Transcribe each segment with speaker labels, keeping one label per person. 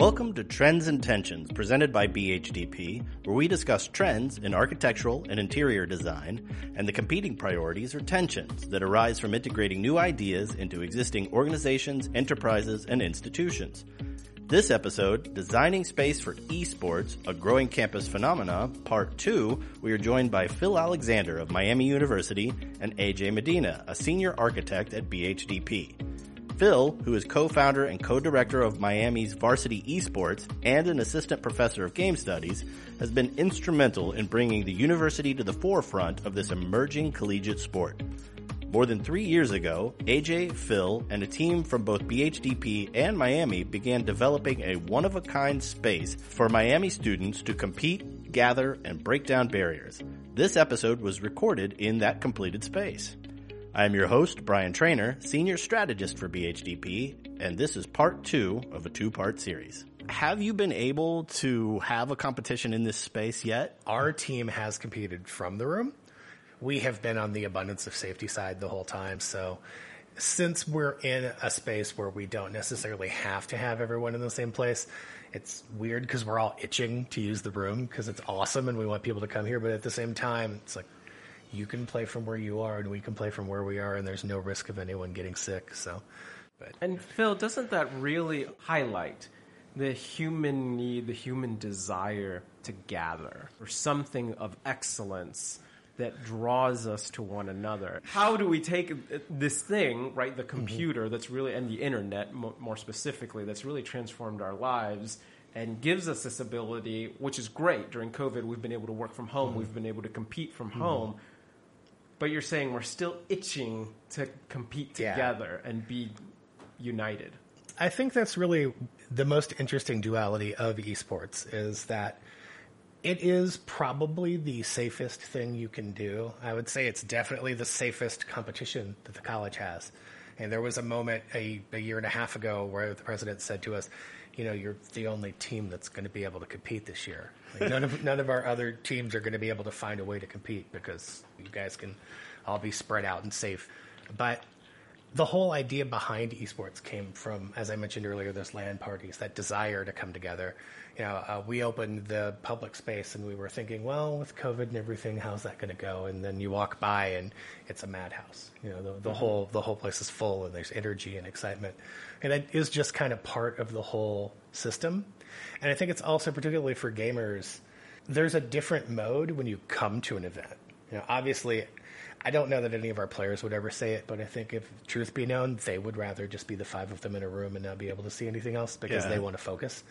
Speaker 1: Welcome to Trends and Tensions, presented by BHDP, where we discuss trends in architectural and interior design and the competing priorities or tensions that arise from integrating new ideas into existing organizations, enterprises, and institutions. This episode, Designing Space for Esports, a Growing Campus Phenomena, Part 2, we are joined by Phil Alexander of Miami University and AJ Medina, a senior architect at BHDP. Phil, who is co-founder and co-director of Miami's Varsity Esports and an assistant professor of game studies, has been instrumental in bringing the university to the forefront of this emerging collegiate sport. More than three years ago, AJ, Phil, and a team from both BHDP and Miami began developing a one-of-a-kind space for Miami students to compete, gather, and break down barriers. This episode was recorded in that completed space. I am your host, Brian Trainer, Senior Strategist for BHDP, and this is part two of a two part series. Have you been able to have a competition in this space yet?
Speaker 2: Our team has competed from the room. We have been on the abundance of safety side the whole time. So, since we're in a space where we don't necessarily have to have everyone in the same place, it's weird because we're all itching to use the room because it's awesome and we want people to come here. But at the same time, it's like, you can play from where you are and we can play from where we are and there's no risk of anyone getting sick so
Speaker 3: but. and phil doesn't that really highlight the human need the human desire to gather or something of excellence that draws us to one another. How do we take this thing, right, the computer mm-hmm. that's really, and the internet more specifically, that's really transformed our lives and gives us this ability, which is great. During COVID, we've been able to work from home, mm-hmm. we've been able to compete from mm-hmm. home, but you're saying we're still itching to compete together yeah. and be united.
Speaker 2: I think that's really the most interesting duality of esports is that it is probably the safest thing you can do. I would say it's definitely the safest competition that the college has. And there was a moment a, a year and a half ago where the president said to us, you know, you're the only team that's going to be able to compete this year. Like none of none of our other teams are going to be able to find a way to compete because you guys can all be spread out and safe. But the whole idea behind esports came from, as I mentioned earlier, those LAN parties, that desire to come together. You know, uh, we opened the public space and we were thinking, well, with COVID and everything, how's that going to go? And then you walk by and it's a madhouse. You know, the, the mm-hmm. whole the whole place is full and there's energy and excitement, and it is just kind of part of the whole system. And I think it's also particularly for gamers. There's a different mode when you come to an event. You know, obviously, I don't know that any of our players would ever say it, but I think if truth be known, they would rather just be the five of them in a room and not be able to see anything else because yeah. they want to focus.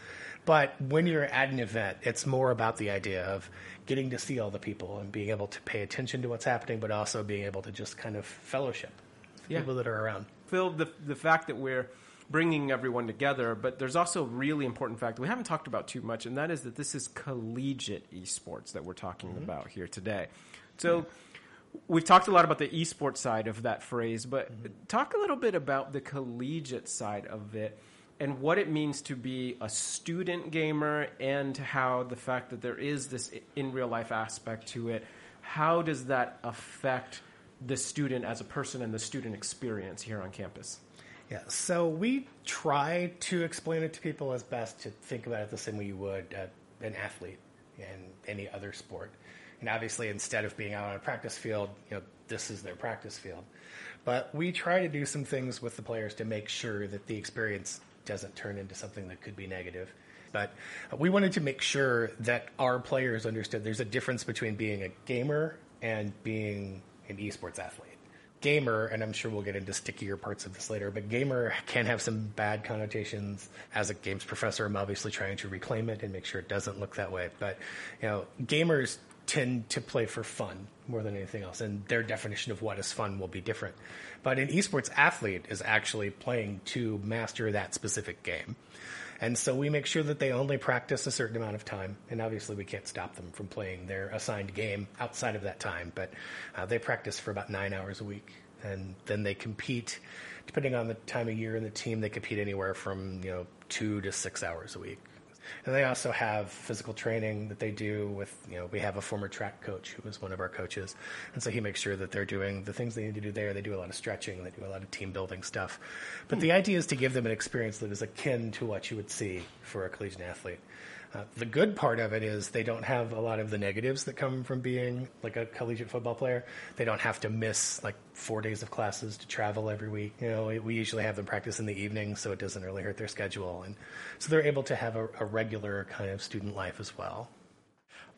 Speaker 2: But when you're at an event, it's more about the idea of getting to see all the people and being able to pay attention to what's happening, but also being able to just kind of fellowship yeah. people that are around.
Speaker 3: Phil, the the fact that we're bringing everyone together, but there's also a really important fact that we haven't talked about too much, and that is that this is collegiate esports that we're talking mm-hmm. about here today. So. Yeah we've talked a lot about the esports side of that phrase, but mm-hmm. talk a little bit about the collegiate side of it and what it means to be a student gamer and how the fact that there is this in real life aspect to it, how does that affect the student as a person and the student experience here on campus?
Speaker 2: Yeah, so we try to explain it to people as best to think about it the same way you would uh, an athlete in any other sport. And obviously, instead of being out on a practice field, you know, this is their practice field. But we try to do some things with the players to make sure that the experience doesn't turn into something that could be negative. But we wanted to make sure that our players understood there's a difference between being a gamer and being an esports athlete. Gamer, and I'm sure we'll get into stickier parts of this later, but gamer can have some bad connotations. As a games professor, I'm obviously trying to reclaim it and make sure it doesn't look that way. But you know, gamers tend to play for fun more than anything else, and their definition of what is fun will be different. But an esports athlete is actually playing to master that specific game. And so we make sure that they only practice a certain amount of time. And obviously, we can't stop them from playing their assigned game outside of that time. But uh, they practice for about nine hours a week. And then they compete, depending on the time of year and the team, they compete anywhere from, you know, two to six hours a week. And they also have physical training that they do with, you know, we have a former track coach who was one of our coaches. And so he makes sure that they're doing the things they need to do there. They do a lot of stretching, they do a lot of team building stuff. But the idea is to give them an experience that is akin to what you would see for a collegiate athlete. Uh, the good part of it is they don't have a lot of the negatives that come from being like a collegiate football player. They don't have to miss like four days of classes to travel every week. You know, we, usually have them practice in the evening, so it doesn't really hurt their schedule, and so they're able to have a, a regular kind of student life as well.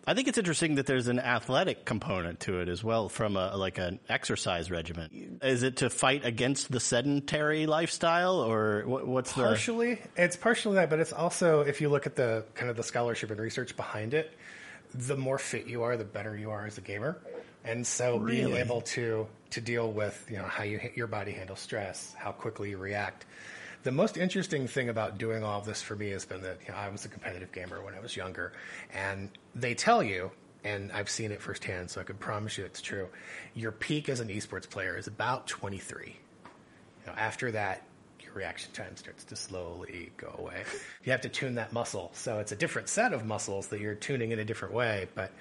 Speaker 1: I think it's interesting that there's an athletic component to it as well from a like an exercise regimen. Is it to fight against the sedentary lifestyle or what, what's
Speaker 2: partially? The... It's partially that, but it's also if you look at the kind of the scholarship and research behind it, the more fit you are, the better you are as a gamer. And so really? being able to to deal with, you know, how you your body handles stress, how quickly you react, the most interesting thing about doing all of this for me has been that you know, I was a competitive gamer when I was younger, and they tell you, and I've seen it firsthand, so I can promise you it's true. Your peak as an esports player is about 23. You know, after that, your reaction time starts to slowly go away. You have to tune that muscle, so it's a different set of muscles that you're tuning in a different way, but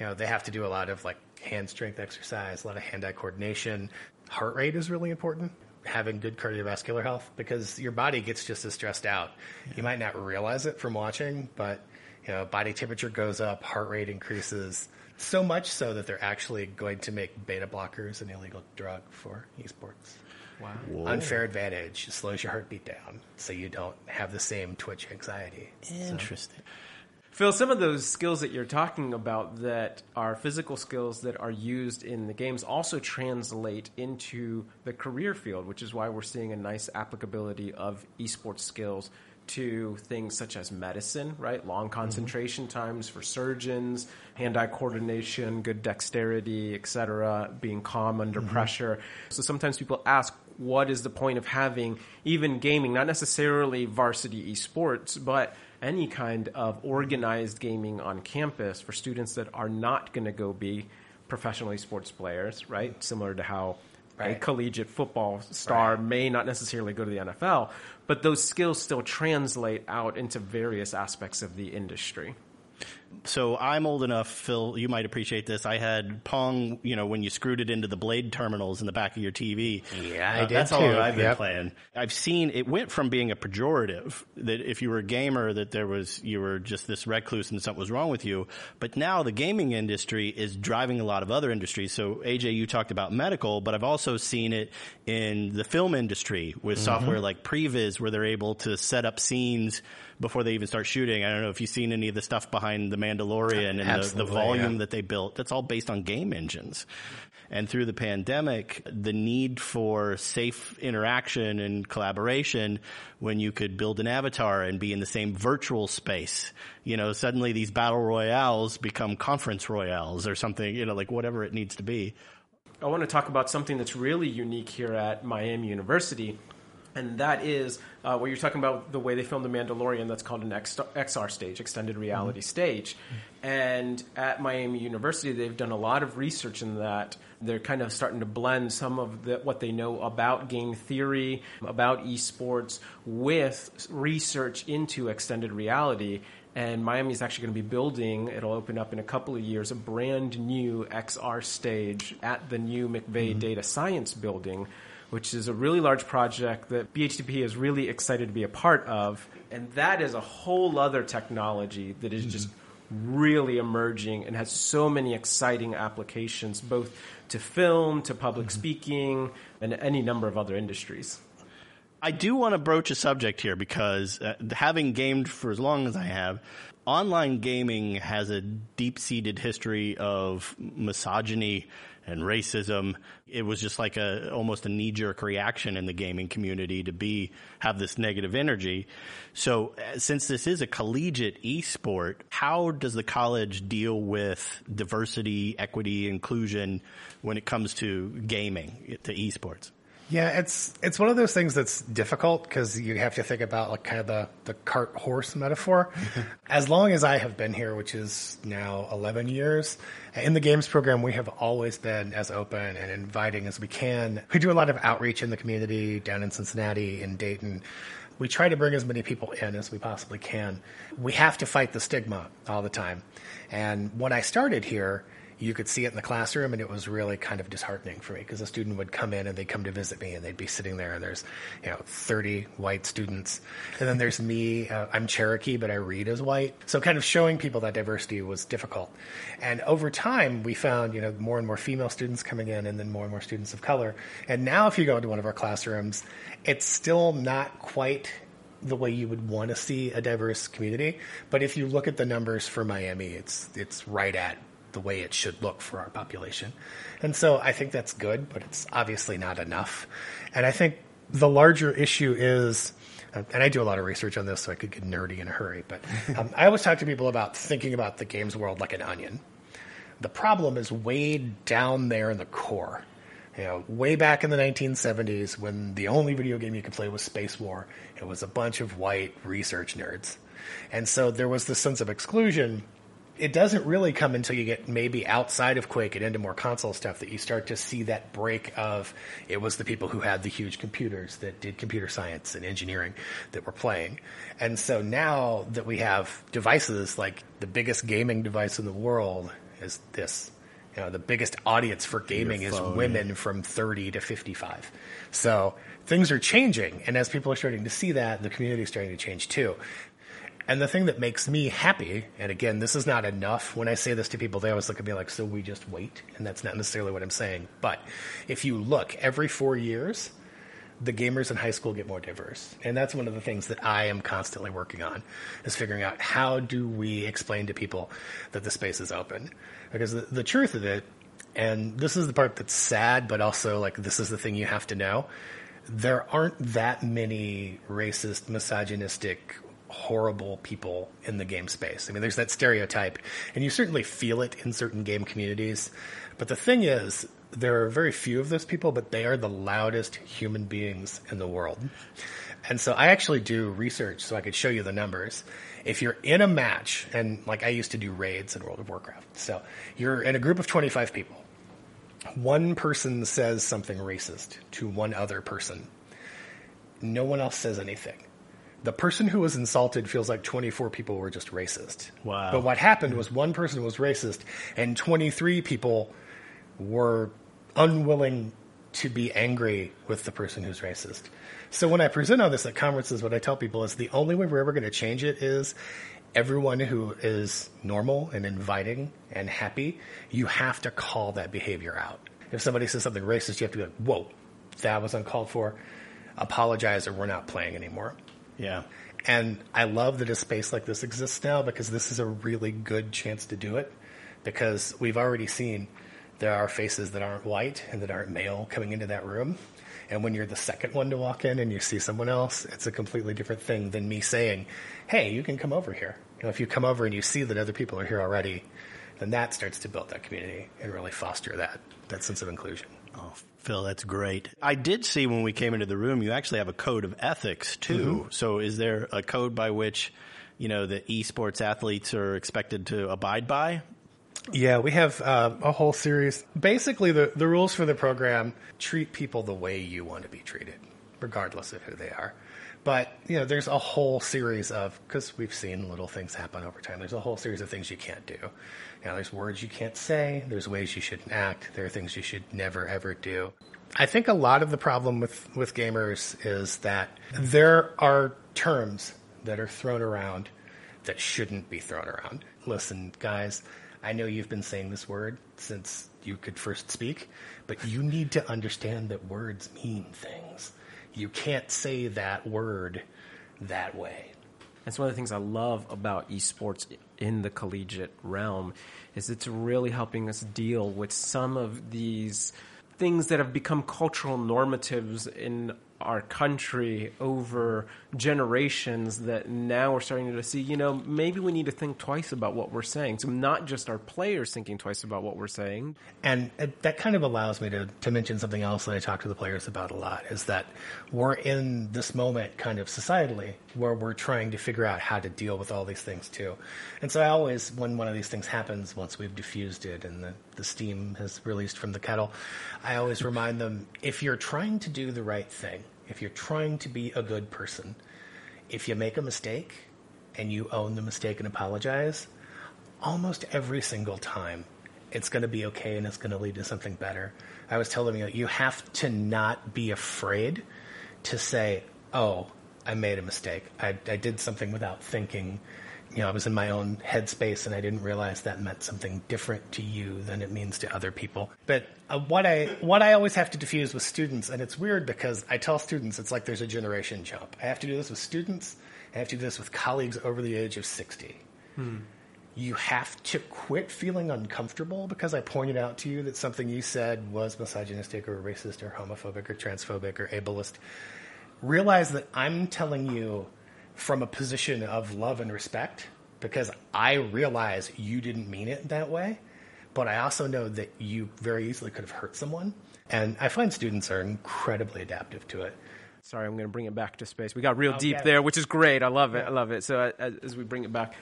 Speaker 2: you know they have to do a lot of like hand strength exercise, a lot of hand-eye coordination. Heart rate is really important having good cardiovascular health because your body gets just as stressed out. Yeah. You might not realize it from watching, but you know, body temperature goes up, heart rate increases so much so that they're actually going to make beta blockers an illegal drug for esports. Wow. Whoa. Unfair advantage slows your heartbeat down so you don't have the same twitch anxiety.
Speaker 1: Interesting. So.
Speaker 3: Phil, some of those skills that you're talking about that are physical skills that are used in the games also translate into the career field, which is why we're seeing a nice applicability of esports skills to things such as medicine, right? Long mm-hmm. concentration mm-hmm. times for surgeons, hand-eye coordination, good dexterity, etc., being calm under mm-hmm. pressure. So sometimes people ask, what is the point of having even gaming, not necessarily varsity esports, but any kind of organized gaming on campus for students that are not going to go be professionally sports players, right? Similar to how right. a collegiate football star right. may not necessarily go to the NFL, but those skills still translate out into various aspects of the industry
Speaker 1: so I'm old enough, Phil, you might appreciate this. I had Pong, you know, when you screwed it into the blade terminals in the back of your TV.
Speaker 2: Yeah, I uh, did
Speaker 1: That's
Speaker 2: too.
Speaker 1: all I've been yep. playing. I've seen it went from being a pejorative that if you were a gamer that there was you were just this recluse and something was wrong with you. But now the gaming industry is driving a lot of other industries. So AJ, you talked about medical, but I've also seen it in the film industry with mm-hmm. software like Previs where they're able to set up scenes before they even start shooting. I don't know if you've seen any of the stuff behind The Mandalorian and the, the, volume yeah. that they built. That's all based on game engines. And through the pandemic, the need for safe interaction and collaboration when you could build an avatar and be in the same virtual space, you know, suddenly these battle royales become conference royales or something, you know, like whatever it needs to be.
Speaker 3: I want to talk about something that's really unique here at Miami University and that is uh, where you're talking about the way they filmed The Mandalorian. That's called an XR stage, extended reality mm-hmm. stage. And at Miami University, they've done a lot of research in that. They're kind of starting to blend some of the, what they know about game theory, about esports, with research into extended reality. And Miami is actually going to be building, it'll open up in a couple of years, a brand new XR stage at the new McVey mm-hmm. Data Science Building which is a really large project that BHDP is really excited to be a part of. And that is a whole other technology that is just really emerging and has so many exciting applications, both to film, to public mm-hmm. speaking, and any number of other industries.
Speaker 1: I do want to broach a subject here because uh, having gamed for as long as I have, online gaming has a deep seated history of misogyny and racism. It was just like a almost a knee jerk reaction in the gaming community to be have this negative energy. So uh, since this is a collegiate esport, how does the college deal with diversity, equity, inclusion when it comes to gaming to esports?
Speaker 2: Yeah, it's it's one of those things that's difficult because you have to think about like kind of the the cart horse metaphor. Mm-hmm. as long as I have been here, which is now eleven years, in the games program, we have always been as open and inviting as we can. We do a lot of outreach in the community down in Cincinnati, in Dayton we try to bring as many people in as we possibly can. We have to fight the stigma all the time. And when I started here, you could see it in the classroom, and it was really kind of disheartening for me because a student would come in and they'd come to visit me, and they'd be sitting there, and there's you know 30 white students, and then there's me. Uh, I'm Cherokee, but I read as white, so kind of showing people that diversity was difficult. And over time, we found you know more and more female students coming in, and then more and more students of color. And now, if you go into one of our classrooms, it's still not quite the way you would want to see a diverse community. But if you look at the numbers for Miami, it's it's right at the way it should look for our population. And so I think that's good, but it's obviously not enough. And I think the larger issue is, and I do a lot of research on this, so I could get nerdy in a hurry, but um, I always talk to people about thinking about the games world like an onion. The problem is way down there in the core. You know, way back in the 1970s, when the only video game you could play was Spacewar, it was a bunch of white research nerds. And so there was this sense of exclusion it doesn't really come until you get maybe outside of Quake and into more console stuff that you start to see that break of it was the people who had the huge computers that did computer science and engineering that were playing. And so now that we have devices like the biggest gaming device in the world is this. You know, the biggest audience for gaming is women from 30 to 55. So things are changing. And as people are starting to see that, the community is starting to change too. And the thing that makes me happy, and again, this is not enough. When I say this to people, they always look at me like, so we just wait? And that's not necessarily what I'm saying. But if you look, every four years, the gamers in high school get more diverse. And that's one of the things that I am constantly working on, is figuring out how do we explain to people that the space is open? Because the, the truth of it, and this is the part that's sad, but also like this is the thing you have to know. There aren't that many racist, misogynistic, horrible people in the game space. I mean, there's that stereotype, and you certainly feel it in certain game communities. But the thing is, there are very few of those people, but they are the loudest human beings in the world. And so I actually do research so I could show you the numbers. If you're in a match, and like I used to do raids in World of Warcraft, so you're in a group of 25 people. One person says something racist to one other person. No one else says anything the person who was insulted feels like 24 people were just racist.
Speaker 1: Wow.
Speaker 2: But what happened was one person was racist and 23 people were unwilling to be angry with the person who's racist. So when I present on this at conferences, what I tell people is the only way we're ever going to change it is everyone who is normal and inviting and happy, you have to call that behavior out. If somebody says something racist, you have to be like, whoa, that was uncalled for. Apologize or we're not playing anymore.
Speaker 1: Yeah.
Speaker 2: And I love that a space like this exists now because this is a really good chance to do it. Because we've already seen there are faces that aren't white and that aren't male coming into that room. And when you're the second one to walk in and you see someone else, it's a completely different thing than me saying, hey, you can come over here. You know, if you come over and you see that other people are here already, then that starts to build that community and really foster that, that sense of inclusion.
Speaker 1: Oh, Phil, that's great. I did see when we came into the room, you actually have a code of ethics too. Mm-hmm. So is there a code by which, you know, the esports athletes are expected to abide by?
Speaker 2: Yeah, we have uh, a whole series. Basically, the, the rules for the program treat people the way you want to be treated, regardless of who they are. But, you know, there's a whole series of, because we've seen little things happen over time, there's a whole series of things you can't do. Now, there's words you can't say, there's ways you shouldn't act, there are things you should never ever do. I think a lot of the problem with, with gamers is that there are terms that are thrown around that shouldn't be thrown around. Listen, guys, I know you've been saying this word since you could first speak, but you need to understand that words mean things. You can't say that word that way.
Speaker 3: That's one of the things I love about esports in the collegiate realm is it's really helping us deal with some of these things that have become cultural normatives in our country over generations that now we're starting to see, you know, maybe we need to think twice about what we're saying. So not just our players thinking twice about what we're saying.
Speaker 2: And that kind of allows me to, to mention something else that I talk to the players about a lot is that we're in this moment kind of societally where we're trying to figure out how to deal with all these things too. And so I always, when one of these things happens, once we've diffused it and the, the steam has released from the kettle, I always remind them, if you're trying to do the right thing, if you're trying to be a good person, if you make a mistake and you own the mistake and apologize, almost every single time it's going to be okay and it's going to lead to something better. I was telling you, you have to not be afraid to say, oh, I made a mistake. I, I did something without thinking. You know, I was in my own headspace and I didn't realize that meant something different to you than it means to other people. But uh, what I what I always have to diffuse with students, and it's weird because I tell students it's like there's a generation jump. I have to do this with students. I have to do this with colleagues over the age of sixty. Hmm you have to quit feeling uncomfortable because I pointed out to you that something you said was misogynistic or racist or homophobic or transphobic or ableist. Realize that I'm telling you from a position of love and respect because I realize you didn't mean it that way, but I also know that you very easily could have hurt someone. And I find students are incredibly adaptive to it.
Speaker 3: Sorry, I'm going to bring it back to space. We got real deep there, which is great. I love it. I love it. So uh, as, as we bring it back,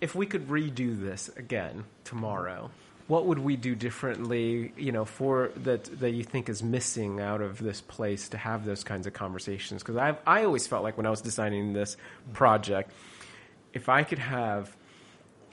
Speaker 3: if we could redo this again tomorrow, what would we do differently, you know, for that that you think is missing out of this place to have those kinds of conversations? Because I I always felt like when I was designing this project, if I could have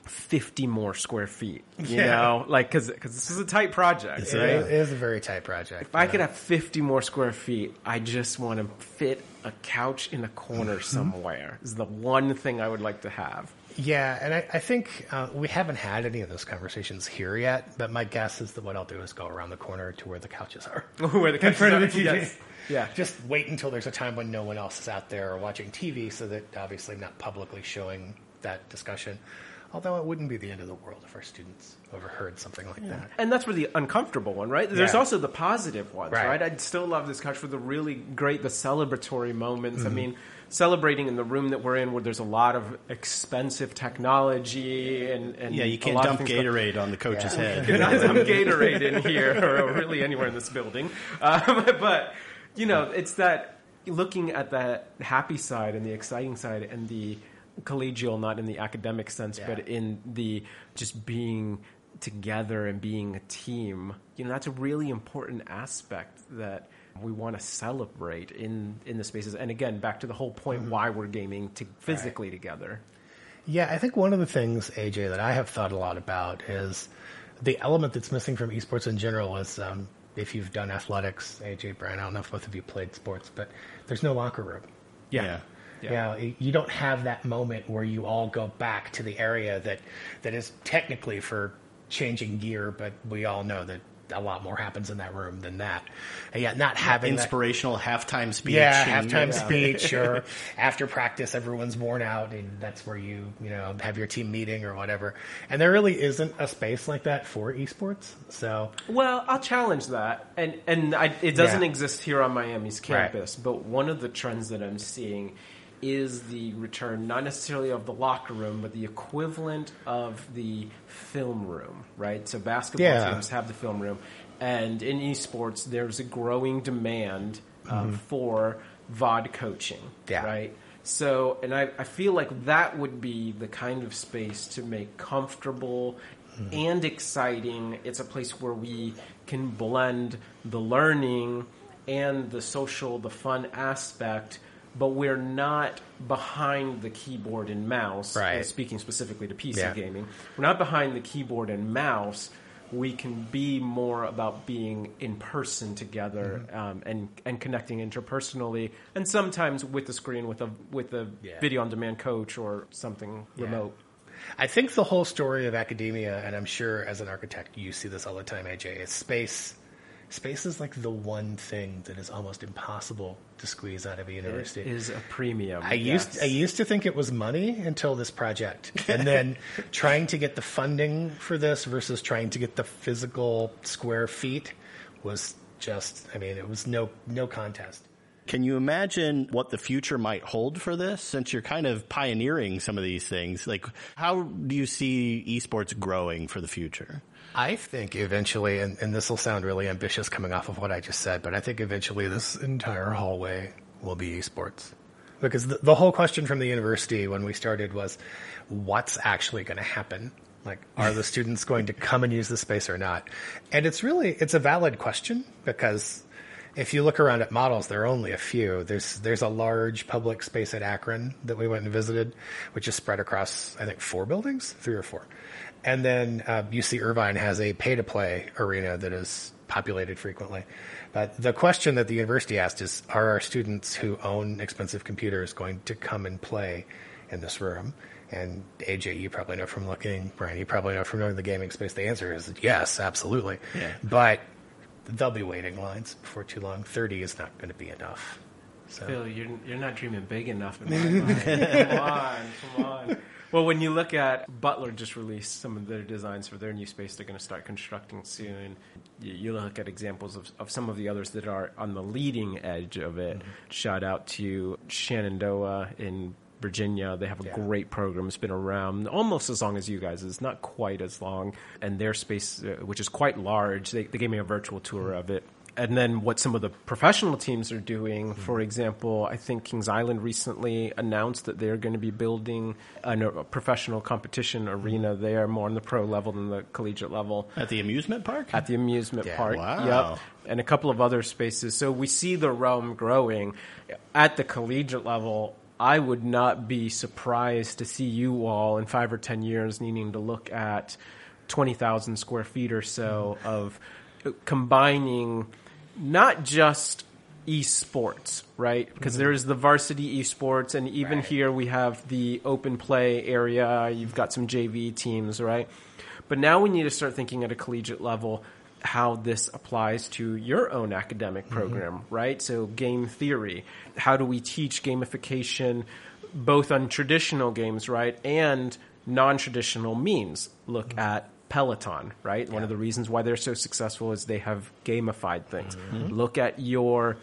Speaker 3: 50 more square feet, you yeah. know, like because because this is a tight project,
Speaker 2: it's
Speaker 3: right?
Speaker 2: A, it is a very tight project.
Speaker 3: If. I could have 50 more square feet, I just want to fit a couch in a corner mm-hmm. somewhere. Is the one thing I would like to have.
Speaker 2: Yeah, and I, I think uh, we haven't had any of those conversations here yet. But my guess is that what I'll do is go around the corner to where the couches are,
Speaker 3: where the couches are. The yes.
Speaker 2: Yeah. Just wait until there's a time when no one else is out there or watching TV, so that obviously I'm not publicly showing that discussion. Although it wouldn't be the end of the world if our students overheard something like yeah. that.
Speaker 3: And that's for the uncomfortable one, right? There's yeah. also the positive ones, right. right. I'd still love this couch for the really great, the celebratory moments. Mm-hmm. I mean, celebrating in the room that we're in where there's a lot of expensive technology and, and
Speaker 1: yeah, you can't dump Gatorade go- on the coach's yeah. head.
Speaker 3: You cannot dump Gatorade in here or really anywhere in this building. Um, but you know, it's that looking at that happy side and the exciting side and the collegial, not in the academic sense, yeah. but in the just being together and being a team. You know, that's a really important aspect that we want to celebrate in in the spaces. And again, back to the whole point mm-hmm. why we're gaming to physically right. together.
Speaker 2: Yeah, I think one of the things, AJ, that I have thought a lot about is the element that's missing from esports in general is um, if you've done athletics, AJ, Brian, I don't know if both of you played sports, but there's no locker room.
Speaker 3: Yeah. yeah.
Speaker 2: Yeah. You, know, you don't have that moment where you all go back to the area that that is technically for changing gear, but we all know that a lot more happens in that room than that. And yet, not having
Speaker 1: inspirational that, halftime speech.
Speaker 2: Yeah, and, halftime yeah. speech, or after practice, everyone's worn out, and that's where you you know have your team meeting or whatever. And there really isn't a space like that for esports. So,
Speaker 3: well, I'll challenge that, and and I, it doesn't yeah. exist here on Miami's campus. Right. But one of the trends that I'm seeing is the return, not necessarily of the locker room, but the equivalent of the film room, right? So basketball yeah. teams have the film room, and in esports, there's a growing demand uh, mm-hmm. for VOD coaching, yeah. right? So, and I, I feel like that would be the kind of space to make comfortable mm-hmm. and exciting. It's a place where we can blend the learning and the social, the fun aspect but we're not behind the keyboard and mouse.
Speaker 2: Right.
Speaker 3: Speaking specifically to PC yeah. gaming, we're not behind the keyboard and mouse. We can be more about being in person together mm-hmm. um, and and connecting interpersonally, and sometimes with the screen with a with a yeah. video on demand coach or something yeah. remote.
Speaker 2: I think the whole story of academia, and I'm sure as an architect you see this all the time, AJ, is space space is like the one thing that is almost impossible to squeeze out of a university.
Speaker 3: It is a premium.
Speaker 2: I yes. used I used to think it was money until this project, and then trying to get the funding for this versus trying to get the physical square feet was just. I mean, it was no no contest.
Speaker 1: Can you imagine what the future might hold for this since you're kind of pioneering some of these things? Like, how do you see esports growing for the future?
Speaker 2: I think eventually, and, and this will sound really ambitious coming off of what I just said, but I think eventually this entire hallway will be esports. Because the, the whole question from the university when we started was, what's actually going to happen? Like, are the students going to come and use the space or not? And it's really, it's a valid question because if you look around at models, there are only a few. There's there's a large public space at Akron that we went and visited, which is spread across I think four buildings, three or four, and then uh, UC Irvine has a pay to play arena that is populated frequently. But the question that the university asked is: Are our students who own expensive computers going to come and play in this room? And AJ, you probably know from looking, Brian, you probably know from knowing the gaming space. The answer is yes, absolutely.
Speaker 1: Yeah.
Speaker 2: But they'll be waiting lines before too long. Thirty is not going to be enough. So
Speaker 3: Phil, you're you're not dreaming big enough. In my mind. come on, come on. Well, when you look at Butler, just released some of their designs for their new space. They're going to start constructing soon. You, you look at examples of, of some of the others that are on the leading edge of it. Shout out to Shenandoah in Virginia. They have a
Speaker 2: Yeah.
Speaker 3: great program. It's been around almost as long as you guys. It's not quite as long. And their space, uh, which is quite large, they, they gave me a virtual tour of it. And then what some of the professional teams are doing, mm-hmm. for example, I think Kings Island recently announced that they're going to be building an, a professional competition mm-hmm. arena there, more on the pro level than the collegiate level
Speaker 1: At the amusement park?
Speaker 3: at the amusement
Speaker 2: Yeah.
Speaker 3: park.
Speaker 1: Wow.
Speaker 3: Yep. And a couple of other spaces. So we see the realm growing. At the collegiate level, I would not be surprised to see you all in five or 10 years needing to look at 20,000 square feet or so mm-hmm. of uh, combining not just esports, right? Because mm-hmm. there is the varsity esports, and even
Speaker 2: Right.
Speaker 3: here we have the open play area. You've got some JV teams, right? But now we need to start thinking at a collegiate level how this applies to your own academic mm-hmm. program, right? So game theory. How do we teach gamification both on traditional games, right, and non-traditional means? Look mm-hmm. at Peloton, right? One of the reasons why they're so successful is they have gamified things. Mm-hmm. Mm-hmm. Look at your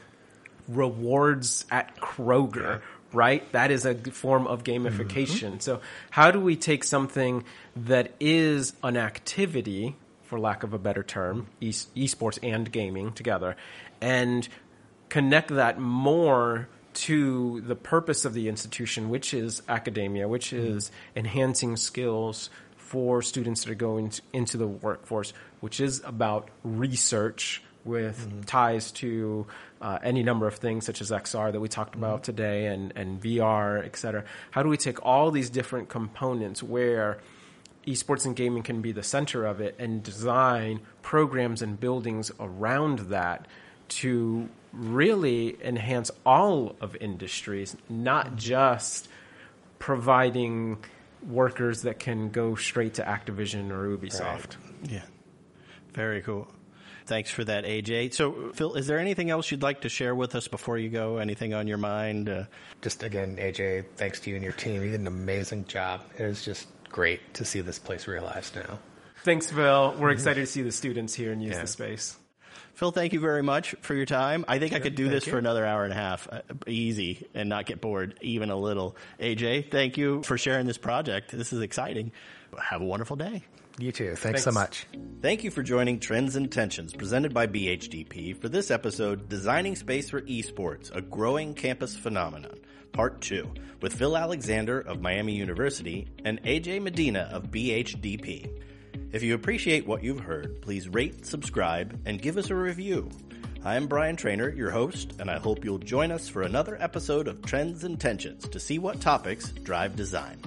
Speaker 3: rewards at Kroger, right? That is a form of gamification. Mm-hmm. So, how do we take something that is an activity, for lack of a better term, e- esports and gaming together, and connect that more to the purpose of the institution, which is academia, which is enhancing skills for students that are going to, into the workforce, which is about research with mm-hmm. ties to uh, any number of things such as XR that we talked about mm-hmm. today and, and VR, et cetera. How do we take all these different components where esports and gaming can be the center of it and design programs and buildings around that to really enhance all of industries, not mm-hmm. just providing workers that can go straight to Activision or Ubisoft.
Speaker 1: Yeah. Very cool. Thanks for that, AJ. So, Phil, is there anything else you'd like to share with us before you go? Anything on your mind? Uh,
Speaker 2: just again, AJ, thanks to you and your team. You did an amazing job. It is just great to see this place realized now.
Speaker 3: Thanks, Phil. We're excited to see the students here and use
Speaker 2: Yeah.
Speaker 3: the space.
Speaker 1: Phil, thank you very much for your time. I think I could do this
Speaker 2: you.
Speaker 1: for another hour and a half, uh, easy, and not get bored even a little. AJ, thank you for sharing this project. This is exciting. Have a wonderful day.
Speaker 2: You too. Thanks, so much.
Speaker 1: Thank you for joining Trends and Tensions presented by BHDP for this episode, Designing Space for Esports, a Growing Campus Phenomenon, Part 2, with Phil Alexander of Miami University and AJ Medina of BHDP. If you appreciate what you've heard, please rate, subscribe, and give us a review. I'm Brian Trainer, your host, and I hope you'll join us for another episode of Trends and Tensions to see what topics drive design.